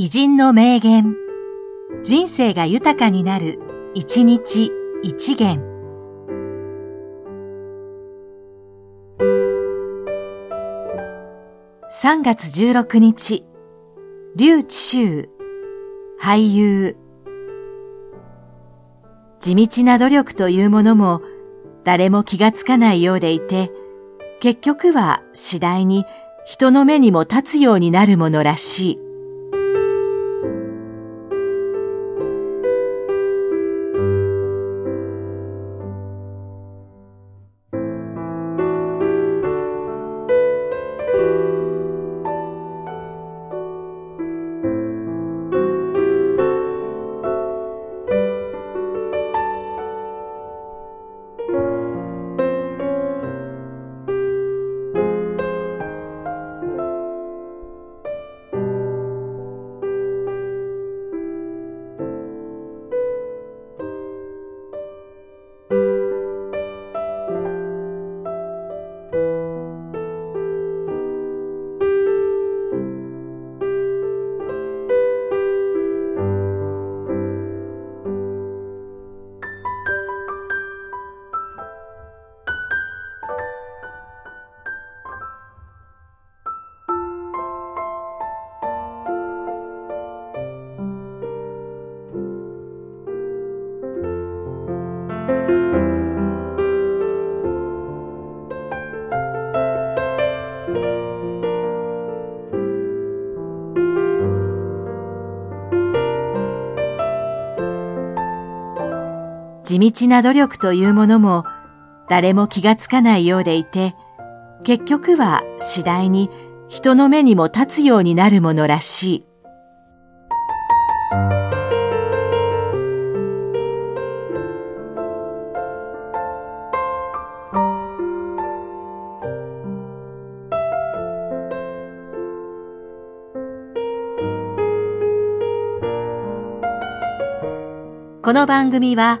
偉人の名言。人生が豊かになる、一日一元。3月16日、劉智秀、俳優。地道な努力というものも誰も気がつかないようでいて、結局は次第に人の目にも立つようになるものらしい。地道な努力というものも誰も気がつかないようでいて、結局は次第に人の目にも立つようになるものらしい。この番組は